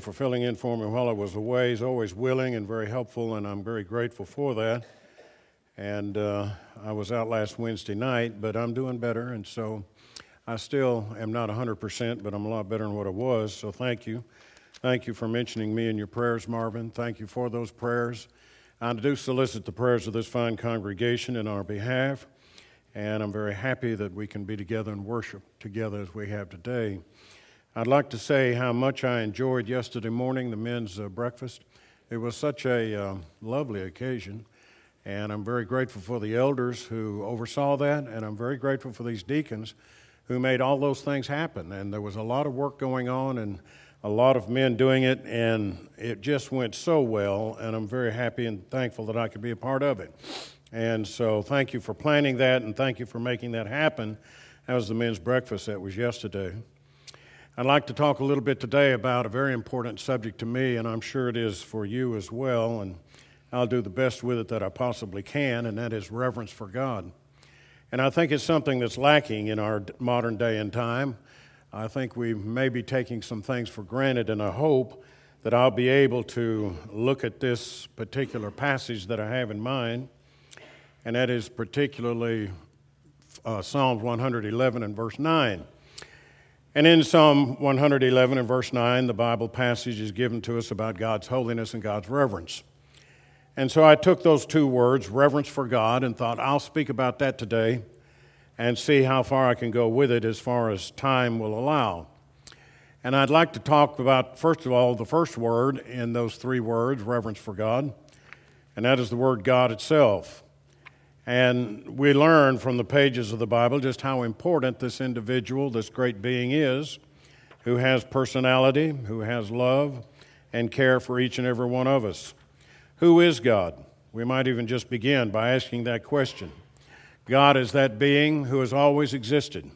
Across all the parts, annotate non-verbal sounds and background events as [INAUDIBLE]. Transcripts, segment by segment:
for filling in for me while I was away. He's always willing and very helpful, and I'm very grateful for that. And uh, I was out last Wednesday night, but I'm doing better, and so I still am not 100%, but I'm a lot better than what I was, so thank you. Thank you for mentioning me in your prayers, Marvin. Thank you for those prayers. I do solicit the prayers of this fine congregation in our behalf, and I'm very happy that we can be together and worship together as we have today. I'd like to say how much I enjoyed yesterday morning, the men's uh, breakfast. It was such a uh, lovely occasion, and I'm very grateful for the elders who oversaw that, and I'm very grateful for these deacons who made all those things happen. And there was a lot of work going on, and a lot of men doing it, and it just went so well, and I'm very happy and thankful that I could be a part of it. And so, thank you for planning that, and thank you for making that happen. That was the men's breakfast that was yesterday. I'd like to talk a little bit today about a very important subject to me, and I'm sure it is for you as well, and I'll do the best with it that I possibly can, and that is reverence for God. And I think it's something that's lacking in our modern day and time. I think we may be taking some things for granted, and I hope that I'll be able to look at this particular passage that I have in mind, and that is particularly uh, Psalms 111 and verse 9. And in Psalm 111 and verse 9, the Bible passage is given to us about God's holiness and God's reverence. And so I took those two words, reverence for God, and thought I'll speak about that today and see how far I can go with it as far as time will allow. And I'd like to talk about, first of all, the first word in those three words, reverence for God, and that is the word God itself. And we learn from the pages of the Bible just how important this individual, this great being is, who has personality, who has love, and care for each and every one of us. Who is God? We might even just begin by asking that question. God is that being who has always existed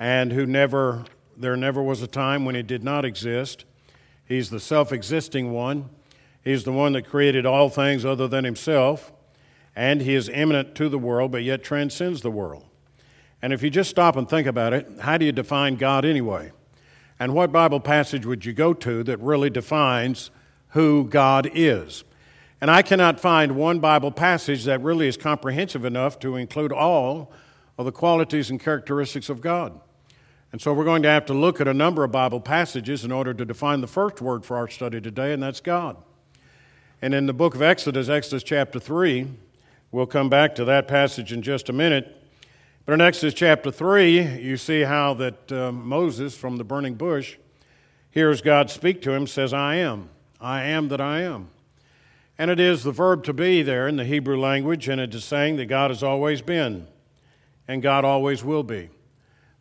and who never, there never was a time when he did not exist. He's the self existing one. He's the one that created all things other than himself and he is immanent to the world, but yet transcends the world. And if you just stop and think about it, how do you define God anyway? And what Bible passage would you go to that really defines who God is? And I cannot find one Bible passage that really is comprehensive enough to include all of the qualities and characteristics of God. And so we're going to have to look at a number of Bible passages in order to define the first word for our study today, and that's God. And in the book of Exodus, Exodus chapter 3, We'll come back to that passage in just a minute. But in Exodus chapter 3, you see how that uh, Moses from the burning bush hears God speak to him, says, I am. I am that I am. And it is the verb to be there in the Hebrew language, and it is saying that God has always been, and God always will be.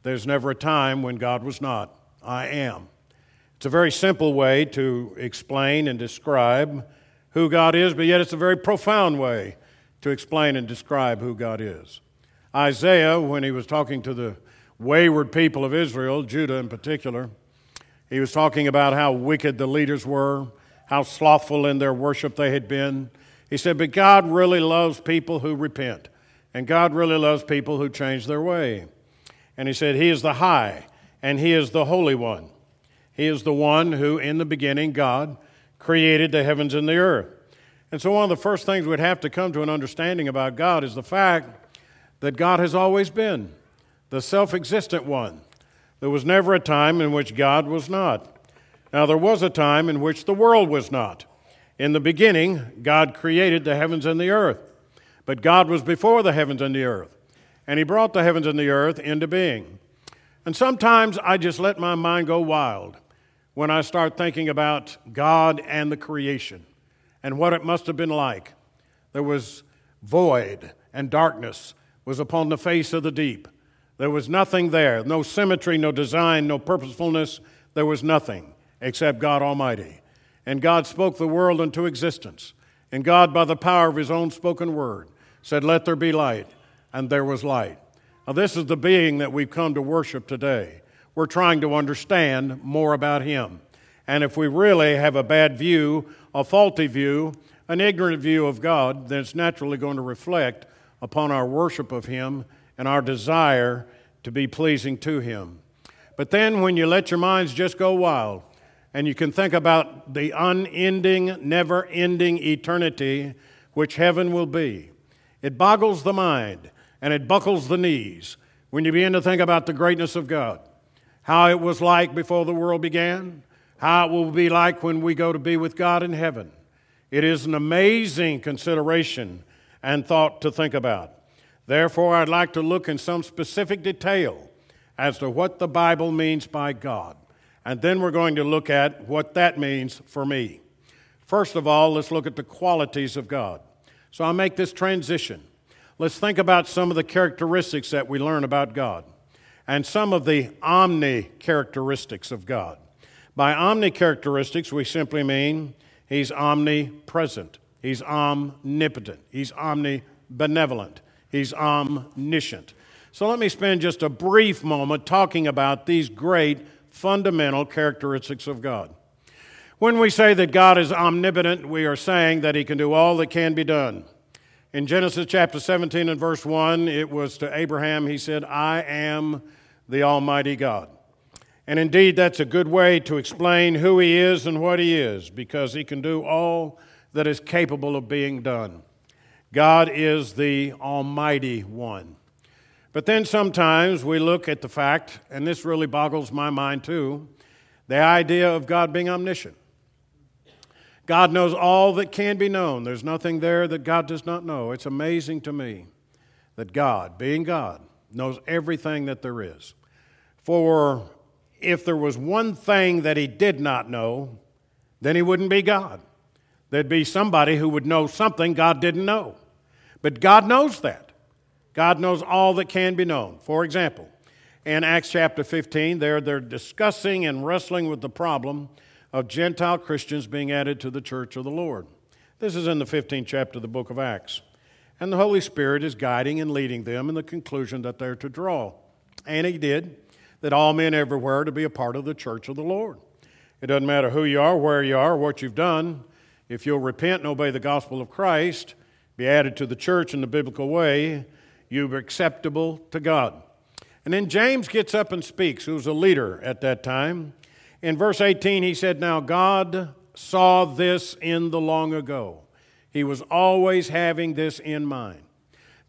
There's never a time when God was not. I am. It's a very simple way to explain and describe who God is, but yet it's a very profound way to explain and describe who God is. Isaiah, when he was talking to the wayward people of Israel, Judah in particular, he was talking about how wicked the leaders were, how slothful in their worship they had been. He said, But God really loves people who repent, and God really loves people who change their way. And he said, He is the high, and He is the Holy One. He is the one who, in the beginning, God created the heavens and the earth. And so, one of the first things we'd have to come to an understanding about God is the fact that God has always been the self existent one. There was never a time in which God was not. Now, there was a time in which the world was not. In the beginning, God created the heavens and the earth. But God was before the heavens and the earth. And He brought the heavens and the earth into being. And sometimes I just let my mind go wild when I start thinking about God and the creation and what it must have been like. There was void, and darkness was upon the face of the deep. There was nothing there, no symmetry, no design, no purposefulness. There was nothing except God Almighty. And God spoke the world into existence. And God, by the power of His own spoken word, said, Let there be light. And there was light. Now, this is the being that we've come to worship today. We're trying to understand more about Him. And if we really have a bad view, a faulty view, an ignorant view of God, then it's naturally going to reflect upon our worship of Him and our desire to be pleasing to Him. But then when you let your minds just go wild and you can think about the unending, never ending eternity which heaven will be. It boggles the mind and it buckles the knees when you begin to think about the greatness of God, how it was like before the world began, how it will be like when we go to be with God in heaven. It is an amazing consideration and thought to think about. Therefore, I'd like to look in some specific detail as to what the Bible means by God. And then we're going to look at what that means for me. First of all, let's look at the qualities of God. So I'll make this transition. Let's think about some of the characteristics that we learn about God and some of the omni characteristics of God. By omni characteristics, we simply mean He's omnipresent, He's omnipotent, He's omnibenevolent, He's omniscient. So let me spend just a brief moment talking about these great fundamental characteristics of God. When we say that God is omnipotent, we are saying that He can do all that can be done. In Genesis chapter 17 and verse 1, it was to Abraham, He said, I am the Almighty God. And indeed, that's a good way to explain who He is and what He is, because He can do all that is capable of being done. God is the Almighty One. But then sometimes we look at the fact, and this really boggles my mind too, the idea of God being omniscient. God knows all that can be known. There's nothing there that God does not know. It's amazing to me that God, being God, knows everything that there is. For if there was one thing that he did not know, then he wouldn't be God. There'd be somebody who would know something God didn't know. But God knows that. God knows all that can be known. For example, in Acts chapter 15, there they're discussing and wrestling with the problem of Gentile Christians being added to the church of the Lord. This is in the 15th chapter of the book of Acts. And the Holy Spirit is guiding and leading them in the conclusion that they're to draw. And He did that all men everywhere to be a part of the church of the Lord. It doesn't matter who you are, where you are, what you've done. If you'll repent and obey the gospel of Christ, be added to the church in the biblical way, you're acceptable to God. And then James gets up and speaks, who was a leader at that time. In verse 18, he said, Now God saw this in the long ago. He was always having this in mind.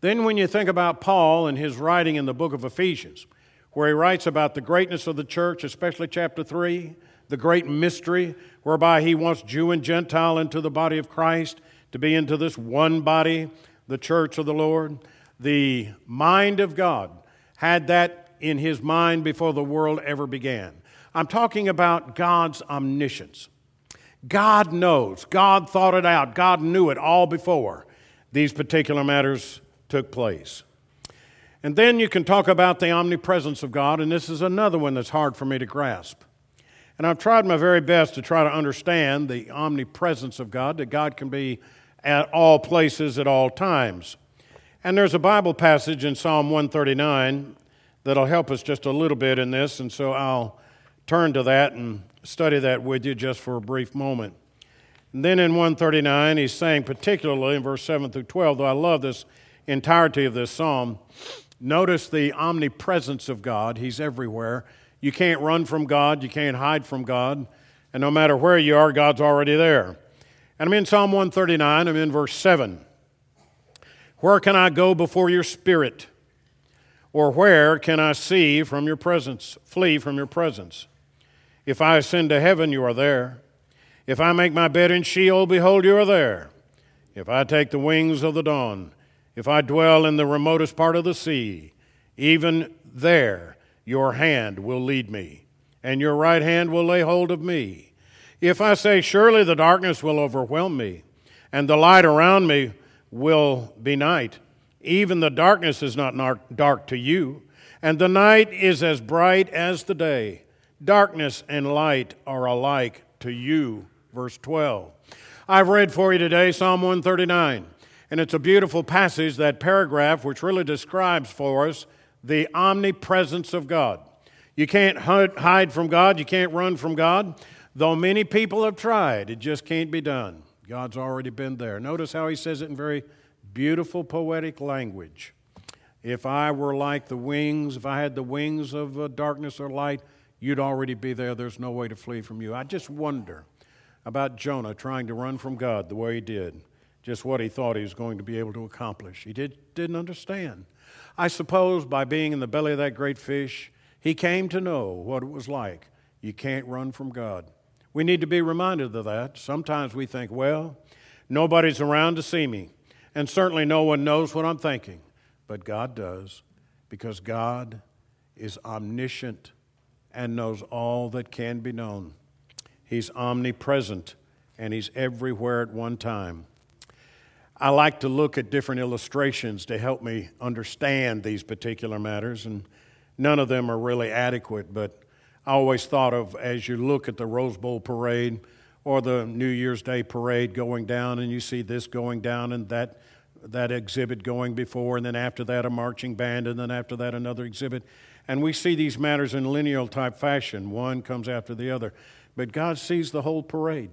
Then, when you think about Paul and his writing in the book of Ephesians, where he writes about the greatness of the church, especially chapter 3, the great mystery whereby he wants Jew and Gentile into the body of Christ, to be into this one body, the church of the Lord. The mind of God had that in his mind before the world ever began. I'm talking about God's omniscience. God knows, God thought it out, God knew it all before these particular matters took place. And then you can talk about the omnipresence of God, and this is another one that's hard for me to grasp. And I've tried my very best to try to understand the omnipresence of God, that God can be at all places at all times. And there's a Bible passage in Psalm 139 that'll help us just a little bit in this, and so I'll turn to that and study that with you just for a brief moment. And then in 139, he's saying, particularly in verse 7 through 12, though I love this entirety of this psalm, Notice the omnipresence of God. He's everywhere. You can't run from God, you can't hide from God. And no matter where you are, God's already there. And I'm in Psalm 139, I'm in verse 7. Where can I go before your spirit? Or where can I see from your presence, flee from your presence? If I ascend to heaven, you are there. If I make my bed in Sheol, behold, you are there. If I take the wings of the dawn, if I dwell in the remotest part of the sea, even there your hand will lead me, and your right hand will lay hold of me. If I say, Surely the darkness will overwhelm me, and the light around me will be night, even the darkness is not dark to you, and the night is as bright as the day. Darkness and light are alike to you. Verse 12. I've read for you today Psalm 139. And it's a beautiful passage, that paragraph, which really describes for us the omnipresence of God. You can't hide from God, you can't run from God. Though many people have tried, it just can't be done. God's already been there. Notice how he says it in very beautiful poetic language. If I were like the wings, if I had the wings of uh, darkness or light, you'd already be there. There's no way to flee from you. I just wonder about Jonah trying to run from God the way he did, just what he thought he was going to be able to accomplish. He did, didn't understand. I suppose by being in the belly of that great fish, he came to know what it was like. You can't run from God. We need to be reminded of that. Sometimes we think, well, nobody's around to see me, and certainly no one knows what I'm thinking. But God does, because God is omniscient and knows all that can be known. He's omnipresent and He's everywhere at one time. I like to look at different illustrations to help me understand these particular matters, and none of them are really adequate, but I always thought of as you look at the Rose Bowl parade or the New Year's Day parade going down, and you see this going down and that, that exhibit going before, and then after that, a marching band, and then after that, another exhibit. And we see these matters in linear type fashion. One comes after the other. But God sees the whole parade.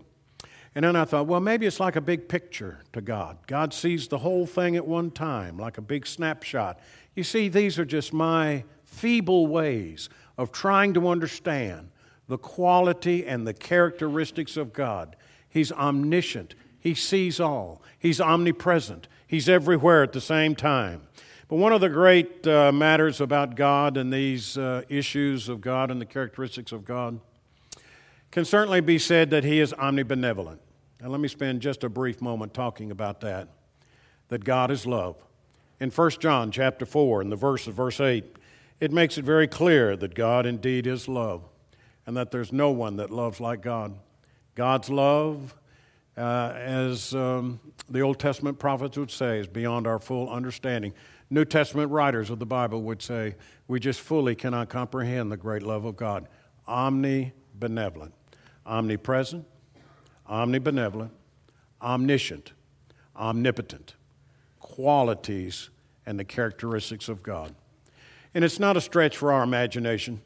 And then I thought, well, maybe it's like a big picture to God. God sees the whole thing at one time, like a big snapshot. You see, these are just my feeble ways of trying to understand the quality and the characteristics of God. He's omniscient, He sees all, He's omnipresent, He's everywhere at the same time. But one of the great uh, matters about God and these uh, issues of God and the characteristics of God can certainly be said that He is omnibenevolent. And let me spend just a brief moment talking about that. That God is love. In 1 John chapter 4, in the verse of verse 8, it makes it very clear that God indeed is love and that there's no one that loves like God. God's love, uh, as um, the Old Testament prophets would say, is beyond our full understanding. New Testament writers of the Bible would say, we just fully cannot comprehend the great love of God. Omnibenevolent, omnipresent, omnibenevolent, omniscient, omnipotent, qualities and the characteristics of God. And it's not a stretch for our imagination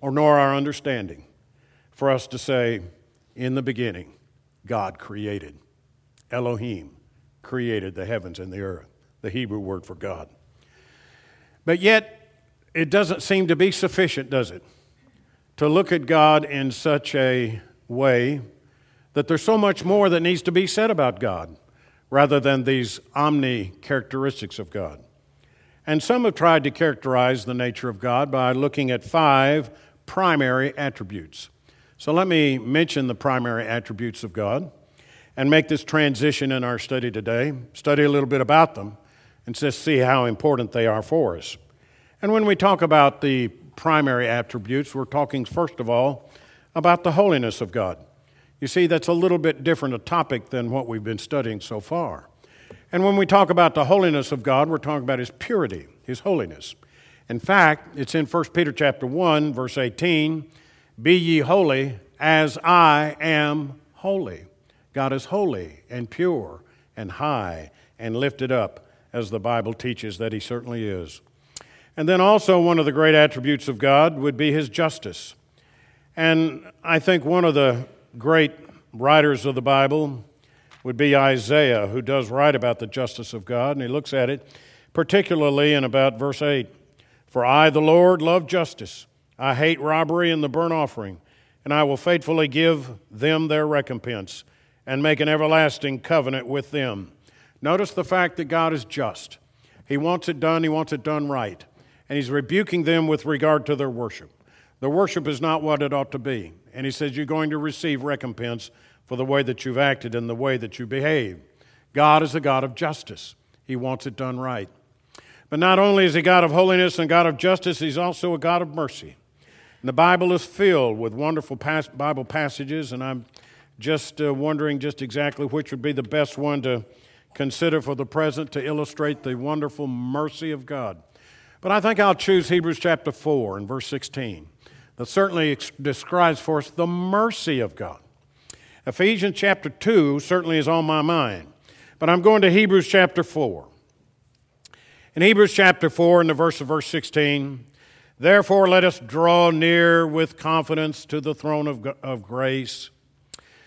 or nor our understanding for us to say, in the beginning, God created. Elohim created the heavens and the earth, the Hebrew word for God. But yet, it doesn't seem to be sufficient, does it? To look at God in such a way that there's so much more that needs to be said about God rather than these omni characteristics of God. And some have tried to characterize the nature of God by looking at five primary attributes. So let me mention the primary attributes of God and make this transition in our study today, study a little bit about them, and just see how important they are for us. And when we talk about the primary attributes, we're talking first of all about the holiness of God. You see, that's a little bit different a topic than what we've been studying so far. And when we talk about the holiness of God, we're talking about his purity, his holiness. In fact, it's in 1 Peter chapter 1, verse 18, "Be ye holy as I am holy." God is holy and pure and high and lifted up as the Bible teaches that he certainly is. And then also, one of the great attributes of God would be his justice. And I think one of the great writers of the Bible would be Isaiah, who does write about the justice of God, and he looks at it particularly in about verse 8 For I, the Lord, love justice. I hate robbery and the burnt offering, and I will faithfully give them their recompense and make an everlasting covenant with them. Notice the fact that God is just. He wants it done, He wants it done right. And He's rebuking them with regard to their worship. The worship is not what it ought to be. And He says, You're going to receive recompense for the way that you've acted and the way that you behave. God is a God of justice, He wants it done right. But not only is He God of holiness and God of justice, He's also a God of mercy. And the Bible is filled with wonderful Bible passages, and I'm just uh, wondering just exactly which would be the best one to consider for the present to illustrate the wonderful mercy of God. But I think I'll choose Hebrews chapter 4 and verse 16. That certainly ex- describes for us the mercy of God. Ephesians chapter 2 certainly is on my mind. But I'm going to Hebrews chapter 4. In Hebrews chapter 4, in the verse of verse 16, therefore let us draw near with confidence to the throne of, of grace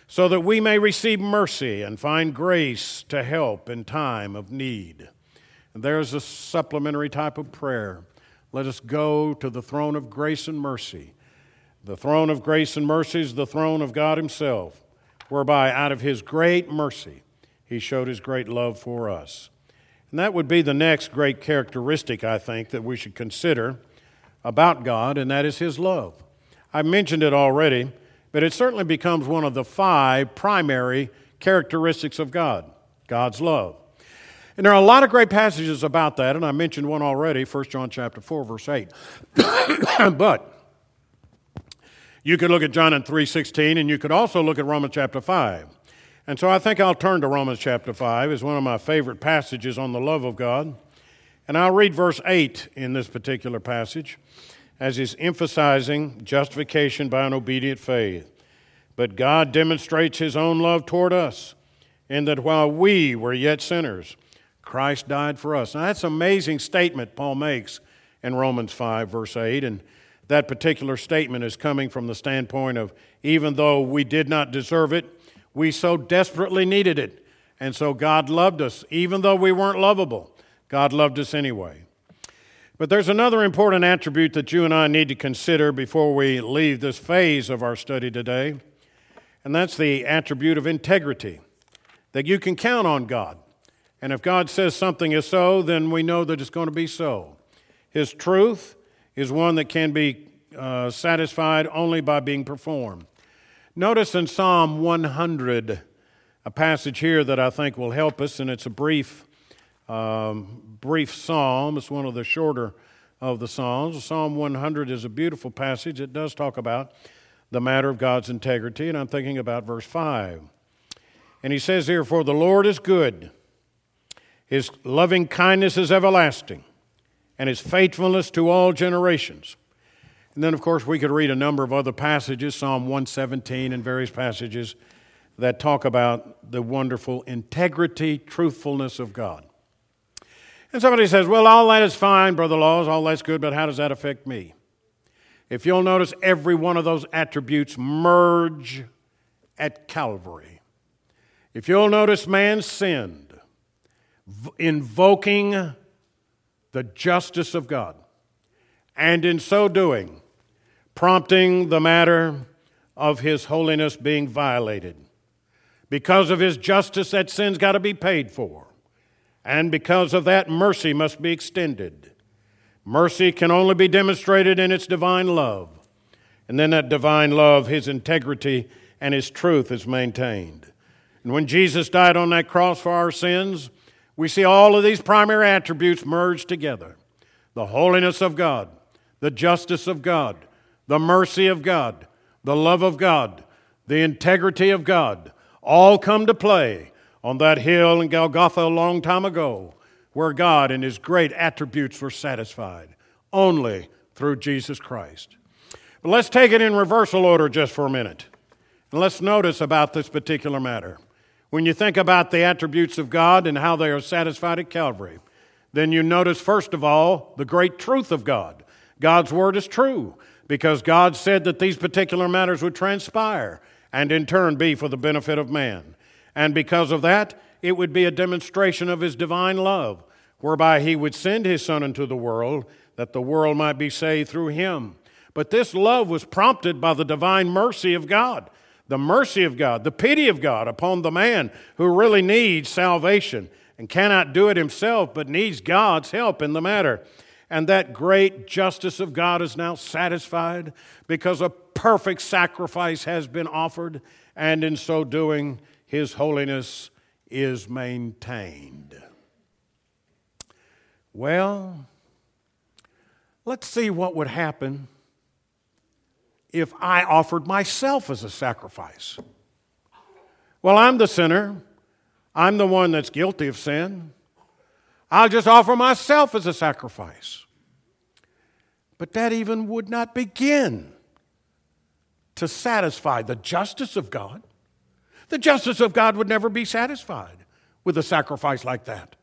so that we may receive mercy and find grace to help in time of need. And there's a supplementary type of prayer. Let us go to the throne of grace and mercy The throne of grace and mercy is the throne of God Himself, whereby out of His great mercy He showed His great love for us. And that would be the next great characteristic, I think, that we should consider about God, and that is His love. I mentioned it already, but it certainly becomes one of the five primary characteristics of God God's love. And there are a lot of great passages about that, and I mentioned one already, 1 John chapter 4, verse 8. [COUGHS] but you could look at John in 3.16, and you could also look at Romans chapter 5. And so I think I'll turn to Romans chapter 5 as one of my favorite passages on the love of God. And I'll read verse 8 in this particular passage as he's emphasizing justification by an obedient faith. But God demonstrates his own love toward us in that while we were yet sinners, Christ died for us. Now, that's an amazing statement Paul makes in Romans 5, verse 8. And that particular statement is coming from the standpoint of even though we did not deserve it, we so desperately needed it. And so God loved us, even though we weren't lovable. God loved us anyway. But there's another important attribute that you and I need to consider before we leave this phase of our study today, and that's the attribute of integrity. That you can count on God. And if God says something is so, then we know that it's going to be so. His truth is one that can be uh, satisfied only by being performed. Notice in Psalm 100, a passage here that I think will help us, and it's a brief, um, brief psalm. It's one of the shorter of the Psalms. Psalm 100 is a beautiful passage. It does talk about the matter of God's integrity, and I'm thinking about verse 5. And he says here, For the Lord is good, his loving kindness is everlasting, and his faithfulness to all generations. And then, of course, we could read a number of other passages, Psalm 117 and various passages that talk about the wonderful integrity, truthfulness of God. And somebody says, Well, all that is fine, Brother Laws, all that's good, but how does that affect me? If you'll notice, every one of those attributes merge at Calvary. If you'll notice, man sinned, invoking the justice of God, and in so doing, prompting the matter of his holiness being violated. Because of his justice, that sin's got to be paid for. And because of that, mercy must be extended. Mercy can only be demonstrated in its divine love. And then that divine love, his integrity and his truth is maintained. And when Jesus died on that cross for our sins, we see all of these primary attributes merged together the holiness of God, the justice of God, the mercy of God, the love of God, the integrity of God, all come to play on that hill in Golgotha a long time ago, where God and His great attributes were satisfied only through Jesus Christ. But let's take it in reversal order just for a minute. And let's notice about this particular matter. When you think about the attributes of God and how they are satisfied at Calvary, then you notice, first of all, the great truth of God. God's word is true because God said that these particular matters would transpire and in turn be for the benefit of man. And because of that, it would be a demonstration of his divine love, whereby he would send his Son into the world that the world might be saved through him. But this love was prompted by the divine mercy of God, the mercy of God, the pity of God upon the man who really needs salvation and cannot do it himself, but needs God's help in the matter and that great justice of God is now satisfied because a perfect sacrifice has been offered, and in so doing, His holiness is maintained. Well, let's see what would happen if I offered myself as a sacrifice. Well, I'm the sinner. I'm the one that's guilty of sin. I'll just offer myself as a sacrifice. But that even would not begin to satisfy the justice of God. The justice of God would never be satisfied with a sacrifice like that.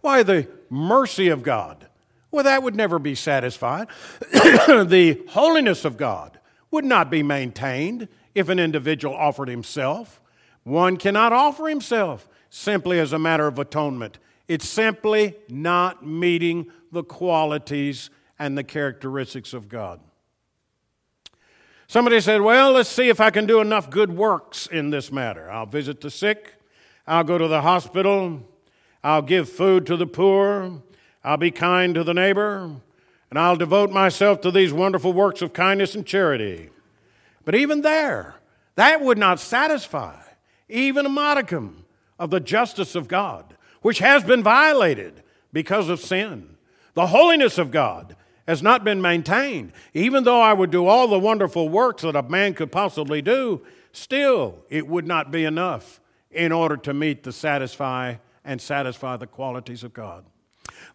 Why, the mercy of God, well, that would never be satisfied. [COUGHS] the holiness of God would not be maintained if an individual offered himself. One cannot offer himself simply as a matter of atonement it's simply not meeting the qualities and the characteristics of God. Somebody said, Well, let's see if I can do enough good works in this matter. I'll visit the sick, I'll go to the hospital, I'll give food to the poor, I'll be kind to the neighbor, and I'll devote myself to these wonderful works of kindness and charity. But even there, that would not satisfy even a modicum of the justice of God, which has been violated because of sin. The holiness of God has not been maintained. Even though I would do all the wonderful works that a man could possibly do, still it would not be enough in order to meet the satisfy and satisfy the qualities of God.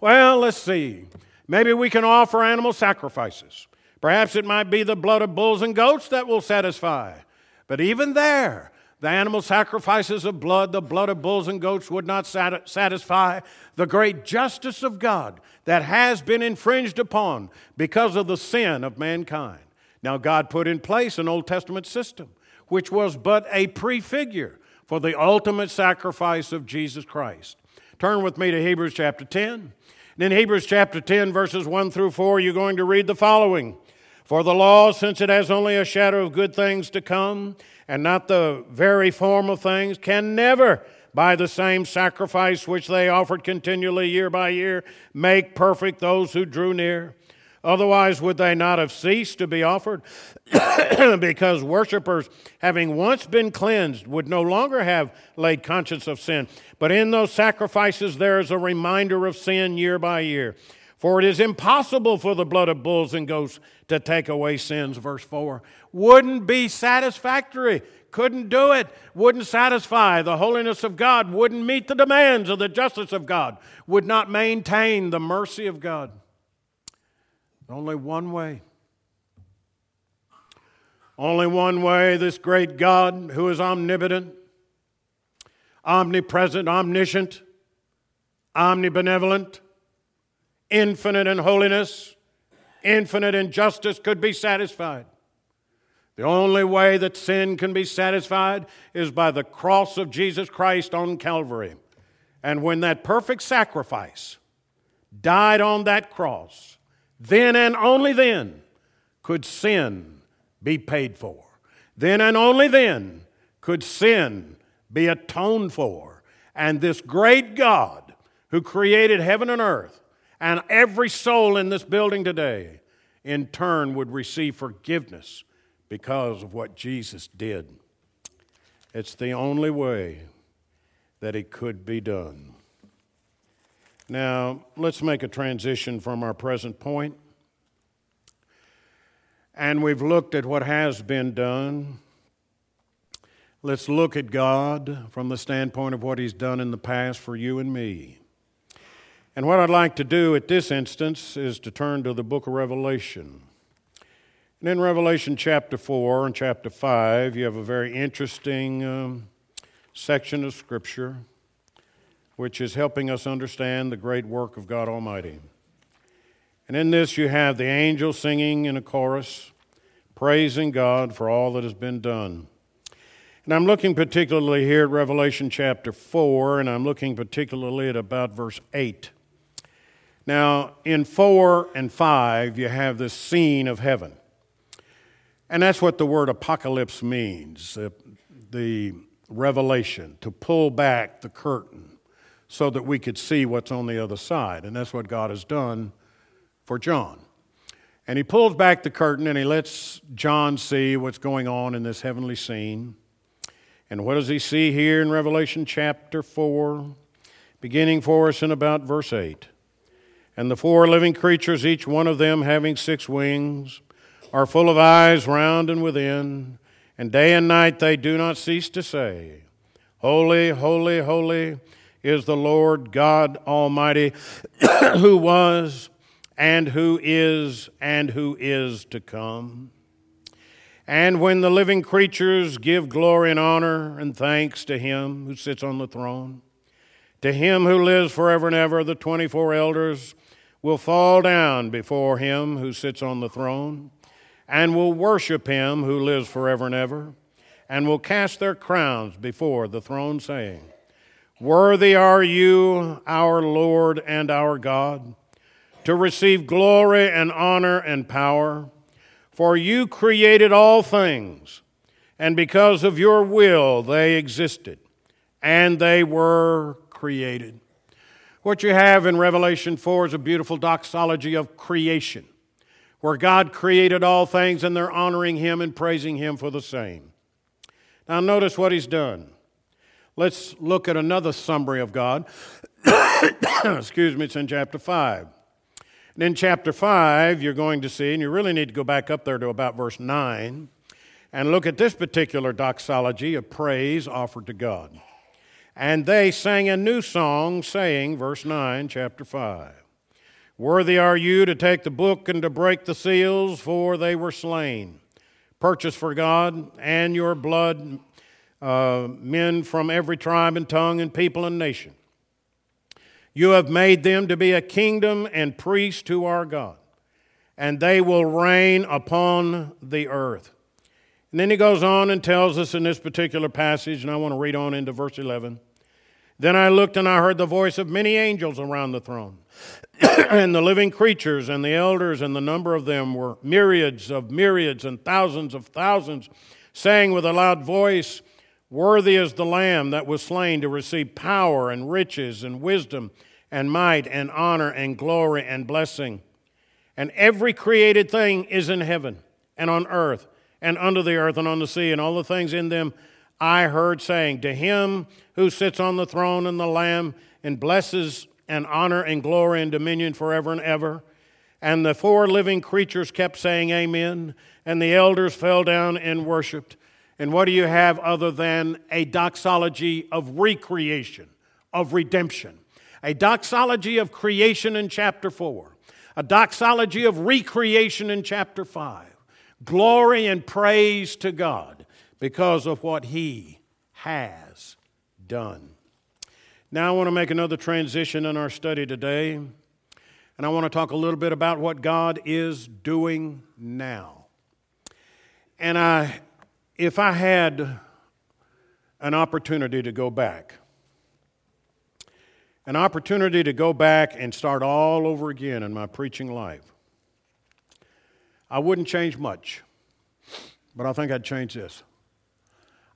Well, let's see. Maybe we can offer animal sacrifices. Perhaps it might be the blood of bulls and goats that will satisfy. But even there, the animal sacrifices of blood, the blood of bulls and goats would not satisfy the great justice of God that has been infringed upon because of the sin of mankind. Now, God put in place an Old Testament system, which was but a prefigure for the ultimate sacrifice of Jesus Christ. Turn with me to Hebrews chapter 10. And in Hebrews chapter 10, verses 1 through 4, you're going to read the following For the law, since it has only a shadow of good things to come, and not the very form of things, can never, by the same sacrifice which they offered continually year by year, make perfect those who drew near. Otherwise, would they not have ceased to be offered? [COUGHS] because worshippers, having once been cleansed, would no longer have laid conscience of sin. But in those sacrifices, there is a reminder of sin year by year. For it is impossible for the blood of bulls and goats to take away sins, verse 4. Wouldn't be satisfactory. Couldn't do it. Wouldn't satisfy. The holiness of God wouldn't meet the demands of the justice of God. Would not maintain the mercy of God. Only one way. Only one way this great God, who is omnipotent, omnipresent, omniscient, omnibenevolent, infinite in holiness, infinite in justice, could be satisfied. The only way that sin can be satisfied is by the cross of Jesus Christ on Calvary. And when that perfect sacrifice died on that cross, then and only then could sin be paid for. Then and only then could sin be atoned for. And this great God who created heaven and earth and every soul in this building today, in turn, would receive forgiveness because of what Jesus did. It's the only way that it could be done. Now, let's make a transition from our present point. And we've looked at what has been done. Let's look at God from the standpoint of what He's done in the past for you and me. And what I'd like to do at this instance is to turn to the book of Revelation. And in Revelation chapter 4 and chapter 5, you have a very interesting um, section of Scripture which is helping us understand the great work of God Almighty. And in this, you have the angels singing in a chorus, praising God for all that has been done. And I'm looking particularly here at Revelation chapter 4, and I'm looking particularly at about verse 8. Now, in 4 and 5, you have this scene of heaven. And that's what the word apocalypse means the, revelation, to pull back the curtain so that we could see what's on the other side. And that's what God has done for John. And he pulls back the curtain and he lets John see what's going on in this heavenly scene. And what does he see here in Revelation chapter 4, beginning for us in about verse 8? And the four living creatures, each one of them having six wings, are full of eyes round and within, and day and night they do not cease to say, Holy, holy, holy is the Lord God Almighty, [COUGHS] who was, and who is, and who is to come. And when the living creatures give glory and honor and thanks to Him who sits on the throne, to Him who lives forever and ever, the 24 elders will fall down before Him who sits on the throne and will worship Him who lives forever and ever, and will cast their crowns before the throne, saying, Worthy are you, our Lord and our God, to receive glory and honor and power, For you created all things, and because of your will they existed, and they were created. What you have in Revelation 4 is a beautiful doxology of creation, where God created all things and they're honoring Him and praising Him for the same. Now, notice what He's done. Let's look at another summary of God. [COUGHS] Excuse me, it's in chapter 5. And in chapter 5, you're going to see, and you really need to go back up there to about verse 9, and look at this particular doxology of praise offered to God. And they sang a new song, saying, verse 9, chapter 5 Worthy are you to take the book and to break the seals, for they were slain. Purchased for God and your blood uh, men from every tribe and tongue and people and nation. You have made them to be a kingdom and priests to our God, and they will reign upon the earth. And then he goes on and tells us in this particular passage, and I want to read on into verse 11. Then I looked and I heard the voice of many angels around the throne, [COUGHS] and the living creatures and the elders, and the number of them were myriads of myriads and thousands of thousands, saying with a loud voice, Worthy is the Lamb that was slain to receive power and riches and wisdom and might and honor and glory and blessing. And every created thing is in heaven and on earth and under the earth and on the sea and all the things in them I heard saying, To him who sits on the throne and the Lamb, and blesses and honor and glory and dominion forever and ever. And the four living creatures kept saying, Amen. And the elders fell down and worshiped. And what do you have other than a doxology of recreation, of redemption? A doxology of creation in chapter 4, a doxology of recreation in chapter 5. Glory and praise to God because of what He has done. Now, I want to make another transition in our study today, and I want to talk a little bit about what God is doing now. And I, if I had an opportunity to go back, an opportunity to go back and start all over again in my preaching life, I wouldn't change much, but I think I'd change this.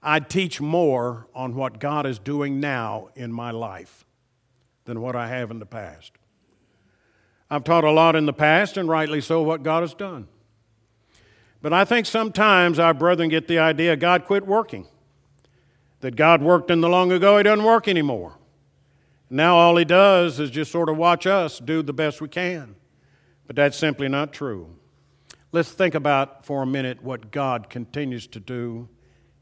I'd teach more on what God is doing now in my life than what I have in the past. I've taught a lot in the past, and rightly so, what God has done. But I think sometimes our brethren get the idea God quit working, that God worked in the long ago, He doesn't work anymore. Now all He does is just sort of watch us do the best we can. But that's simply not true. Let's think about for a minute what God continues to do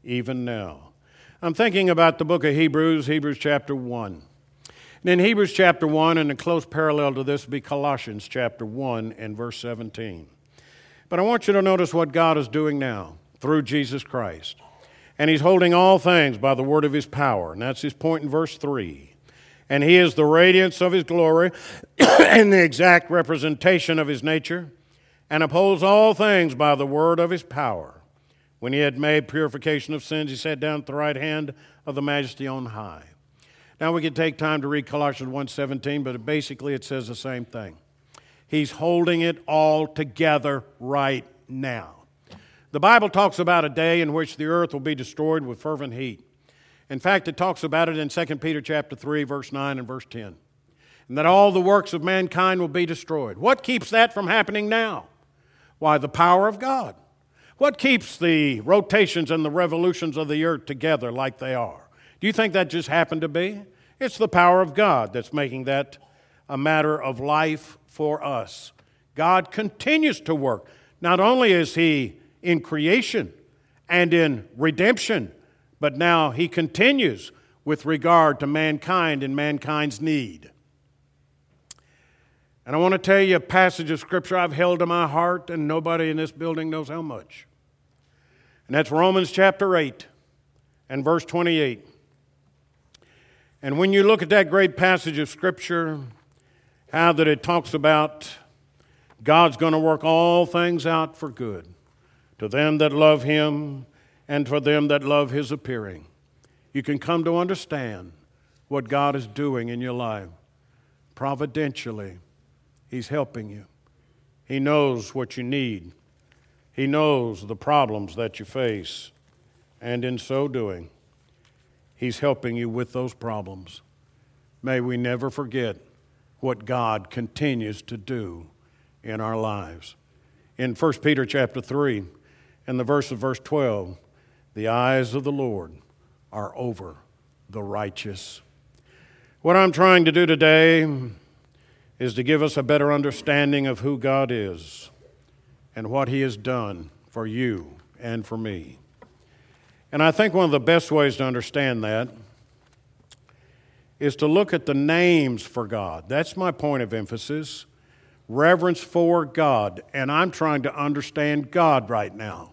even now. I'm thinking about the book of Hebrews, Hebrews chapter 1. And in Hebrews chapter 1, and a close parallel to this would be Colossians chapter 1 and verse 17. But I want you to notice what God is doing now through Jesus Christ. And He's holding all things by the word of His power. And that's His point in verse 3. And He is the radiance of His glory [COUGHS] and the exact representation of His nature, and upholds all things by the word of His power. When he had made purification of sins, he sat down at the right hand of the majesty on high. Now we could take time to read Colossians 1:17, but basically it says the same thing. He's holding it all together right now. The Bible talks about a day in which the earth will be destroyed with fervent heat. In fact, it talks about it in 2 Peter chapter 3 verse 9 and verse 10. And that all the works of mankind will be destroyed. What keeps that from happening now? Why the power of God. What keeps the rotations and the revolutions of the earth together like they are? Do you think that just happened to be? It's the power of God that's making that a matter of life for us. God continues to work. Not only is He in creation and in redemption, but now He continues with regard to mankind and mankind's need. And I want to tell you a passage of Scripture I've held to my heart, and nobody in this building knows how much. And that's Romans chapter 8 and verse 28. And when you look at that great passage of Scripture, how that it talks about God's going to work all things out for good to them that love Him and for them that love His appearing. You can come to understand what God is doing in your life. Providentially, He's helping you. He knows what you need. He knows the problems that you face, and in so doing, He's helping you with those problems. May we never forget what God continues to do in our lives. In 1 Peter chapter 3, in the verse of verse 12, the eyes of the Lord are over the righteous. What I'm trying to do today is to give us a better understanding of who God is and what He has done for you and for me. And I think one of the best ways to understand that is to look at the names for God. That's my point of emphasis reverence for God. And I'm trying to understand God right now.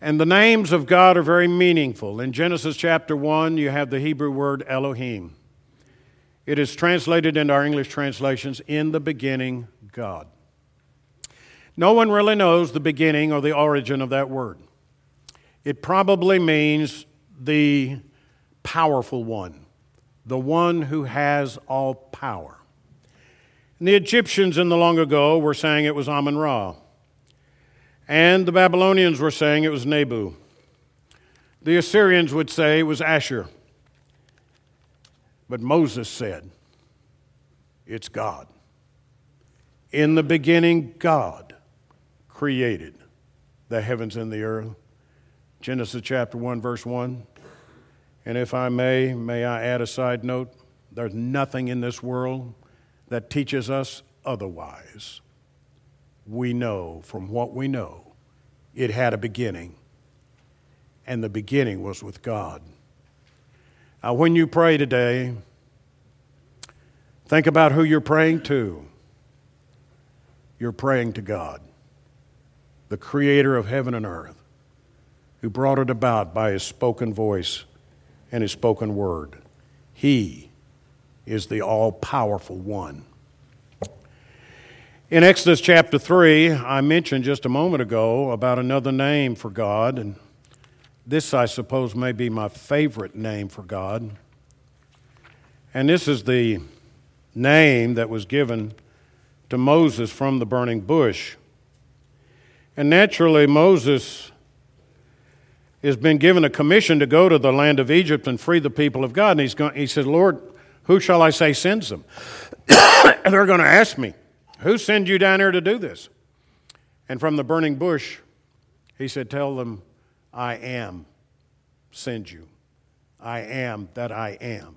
And the names of God are very meaningful. In Genesis chapter 1, you have the Hebrew word Elohim. It is translated into our English translations, in the beginning, God. No one really knows the beginning or the origin of that word. It probably means the powerful one, the one who has all power. And the Egyptians in the long ago were saying it was Amun Ra. And the Babylonians were saying it was Nebu. The Assyrians would say it was Asher. But Moses said, It's God. In the beginning, God created the heavens and the earth. Genesis chapter 1, verse 1. And if I may, may I add a side note? There's nothing in this world that teaches us otherwise we know from what we know it had a beginning, and the beginning was with God. Now, when you pray today, think about who you're praying to. You're praying to God, the creator of heaven and earth, who brought it about by his spoken voice and his spoken word. He is the all powerful one. In Exodus chapter 3, I mentioned just a moment ago about another name for God, and this, I suppose, may be my favorite name for God. And this is the name that was given to Moses from the burning bush. And naturally, Moses has been given a commission to go to the land of Egypt and free the people of God. And he's going, he said, Lord, who shall I say sends them? [COUGHS] and they're going to ask me. Who sent you down here to do this? And from the burning bush, he said, Tell them, I am send you. I am that I am.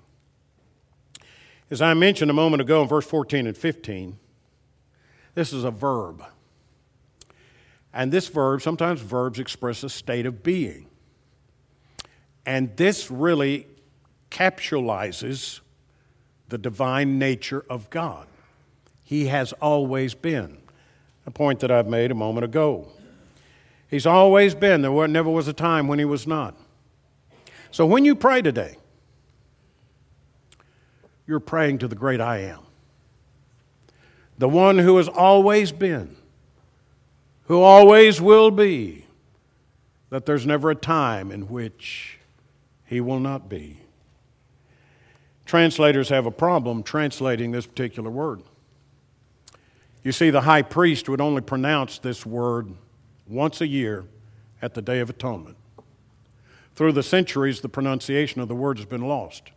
As I mentioned a moment ago in verse 14 and 15, this is a verb. And this verb, sometimes verbs express a state of being. And this really capsulizes the divine nature of God. He has always been. A point that I've made a moment ago. He's always been. There never was a time when he was not. So when you pray today, you're praying to the great I am, the one who has always been, who always will be, that there's never a time in which he will not be. Translators have a problem translating this particular word. You see, the high priest would only pronounce this word once a year at the Day of Atonement. Through the centuries, the pronunciation of the word has been lost.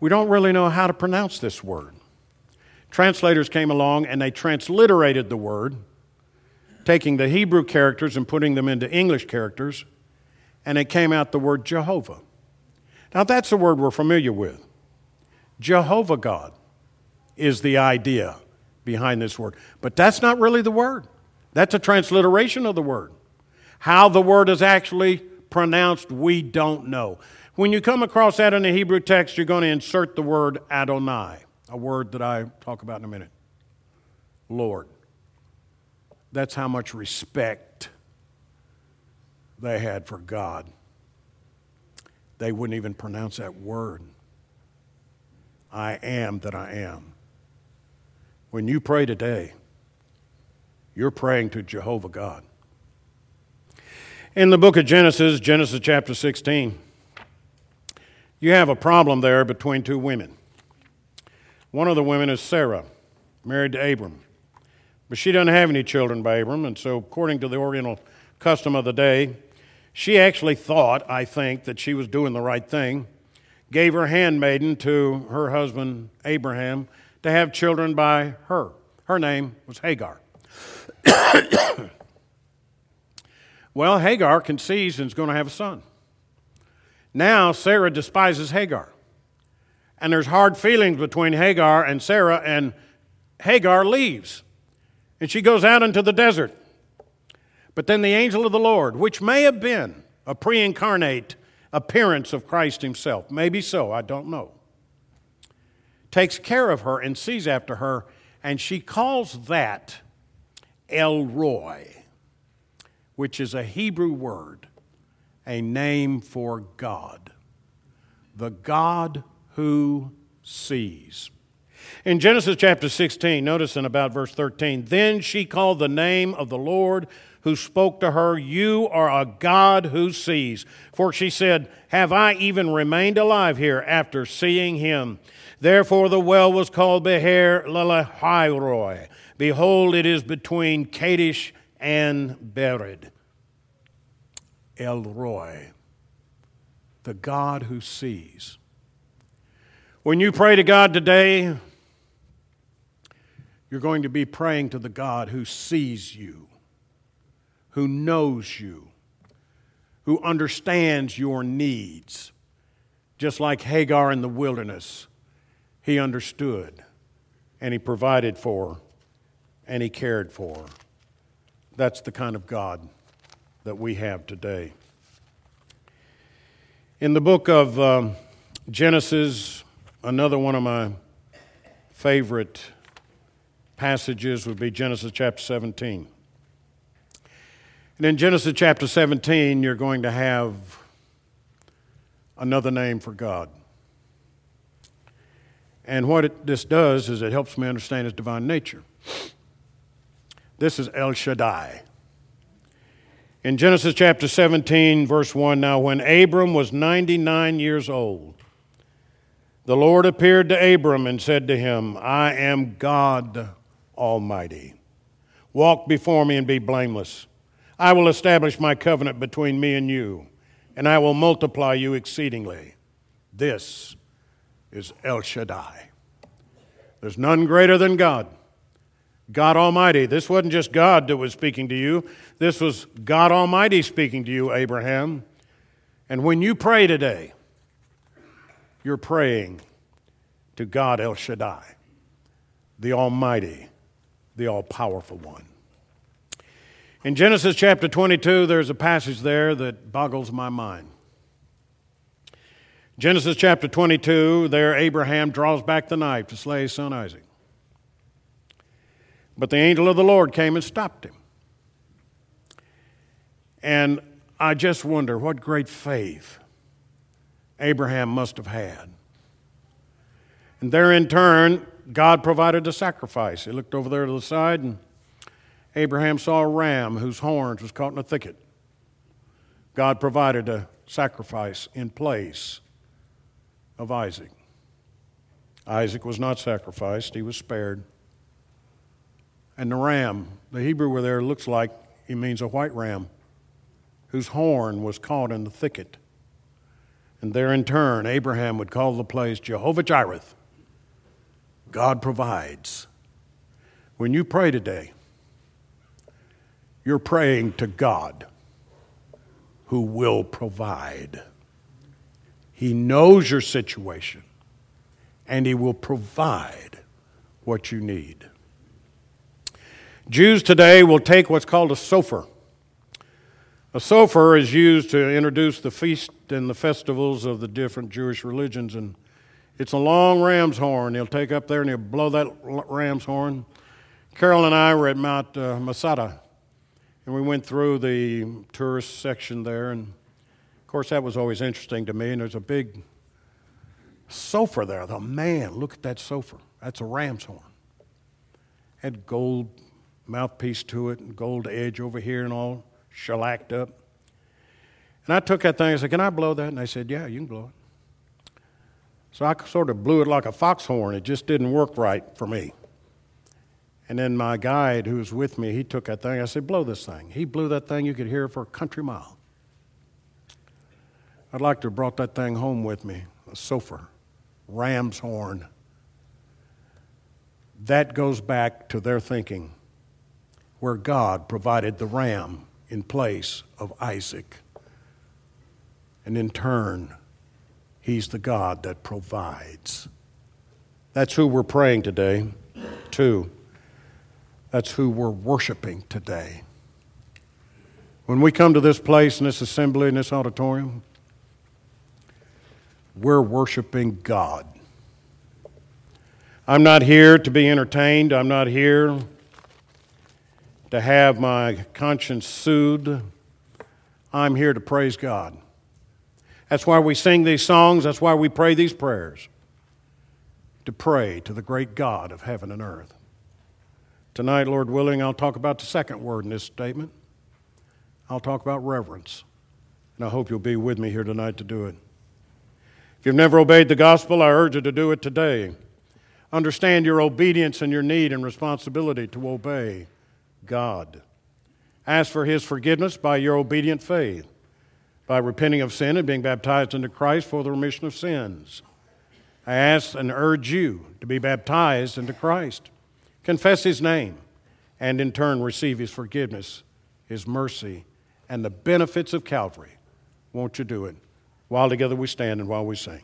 We don't really know how to pronounce this word. Translators came along and they transliterated the word, taking the Hebrew characters and putting them into English characters, and it came out the word Jehovah. Now, that's a word we're familiar with. Jehovah God is the idea behind this word. But that's not really the word, that's a transliteration of the word. How the word is actually pronounced, we don't know. When you come across that in the Hebrew text, you're going to insert the word Adonai, a word that I talk about in a minute. Lord. That's how much respect they had for God. They wouldn't even pronounce that word. I am that I am. When you pray today, you're praying to Jehovah God. In the book of Genesis, Genesis chapter 16, you have a problem there between two women. One of the women is Sarah, married to Abram. But she doesn't have any children by Abram, and so, according to the Oriental custom of the day, she actually thought, I think, that she was doing the right thing, gave her handmaiden to her husband Abraham to have children by her. Her name was Hagar. [COUGHS] well, Hagar conceives and is going to have a son. Now, Sarah despises Hagar. And there's hard feelings between Hagar and Sarah, and Hagar leaves. And she goes out into the desert. But then the angel of the Lord, which may have been a pre incarnate appearance of Christ himself, maybe so, I don't know, takes care of her and sees after her, and she calls that El Roi, which is a Hebrew word, a name for God, the God who sees. In Genesis chapter 16, notice in about verse 13, then she called the name of the Lord who spoke to her, You are a God who sees. For she said, Have I even remained alive here after seeing him? Therefore the well was called Beher Lalahairoi. Behold, it is between Kadesh and Bered. El Roi, the God who sees. When you pray to God today, you're going to be praying to the God who sees you, who knows you, who understands your needs. Just like Hagar in the wilderness, he understood and he provided for and he cared for. That's the kind of God that we have today. In the book of um, Genesis, another one of my favorite passages would be Genesis chapter 17. And in Genesis chapter 17, you're going to have another name for God. And what it, this does is it helps me understand his divine nature. This is El Shaddai. In Genesis chapter 17, verse 1, now when Abram was 99 years old, the Lord appeared to Abram and said to him, I am God Almighty. Walk before me and be blameless. I will establish my covenant between me and you, and I will multiply you exceedingly. This is El Shaddai. There's none greater than God. God Almighty. This wasn't just God that was speaking to you, this was God Almighty speaking to you, Abraham. And when you pray today, you're praying to God El Shaddai, the Almighty, the All Powerful One. In Genesis chapter 22, there's a passage there that boggles my mind. Genesis chapter 22, there Abraham draws back the knife to slay his son Isaac. But the angel of the Lord came and stopped him. And I just wonder what great faith Abraham must have had. And there in turn, God provided a sacrifice. He looked over there to the side, and Abraham saw a ram whose horns was caught in a thicket. God provided a sacrifice in place of Isaac. Isaac was not sacrificed, he was spared. And the ram, the Hebrew word there looks like it means a white ram whose horn was caught in the thicket. And there in turn, Abraham would call the place Jehovah Jireh. God provides. When you pray today, you're praying to God who will provide. He knows your situation and He will provide what you need. Jews today will take what's called a shofar. A shofar is used to introduce the feast and the festivals of the different Jewish religions, and it's a long ram's horn. He'll take up there and he'll blow that ram's horn. Carol and I were at Mount uh, Masada, and we went through the tourist section there, and of course that was always interesting to me. And there's a big shofar there. The man, look at that shofar. That's a ram's horn. Had gold mouthpiece to it and gold edge over here and all shellacked up. And I took that thing, I said, Can I blow that? And they said, Yeah, you can blow it. So I sort of blew it like a fox horn. It just didn't work right for me. And then my guide who was with me, he took that thing. I said, blow this thing. He blew that thing. You could hear it for a country mile. I'd like to have brought that thing home with me, a shofar, ram's horn. That goes back to their thinking, where God provided the ram in place of Isaac. And in turn, He's the God that provides. That's who we're praying today, too. That's who we're worshiping today. When we come to this place, in this assembly, in this auditorium, we're worshiping God. I'm not here to be entertained. I'm not here to have my conscience soothed. I'm here to praise God. That's why we sing these songs. That's why we pray these prayers. To pray to the great God of heaven and earth. Tonight, Lord willing, I'll talk about the second word in this statement. I'll talk about reverence. And I hope you'll be with me here tonight to do it. If you've never obeyed the gospel, I urge you to do it today. Understand your obedience and your need and responsibility to obey God. Ask for His forgiveness by your obedient faith, by repenting of sin and being baptized into Christ for the remission of sins. I ask and urge you to be baptized into Christ, confess His name, and in turn receive His forgiveness, His mercy, and the benefits of Calvary. Won't you do it? While together we stand and while we sing.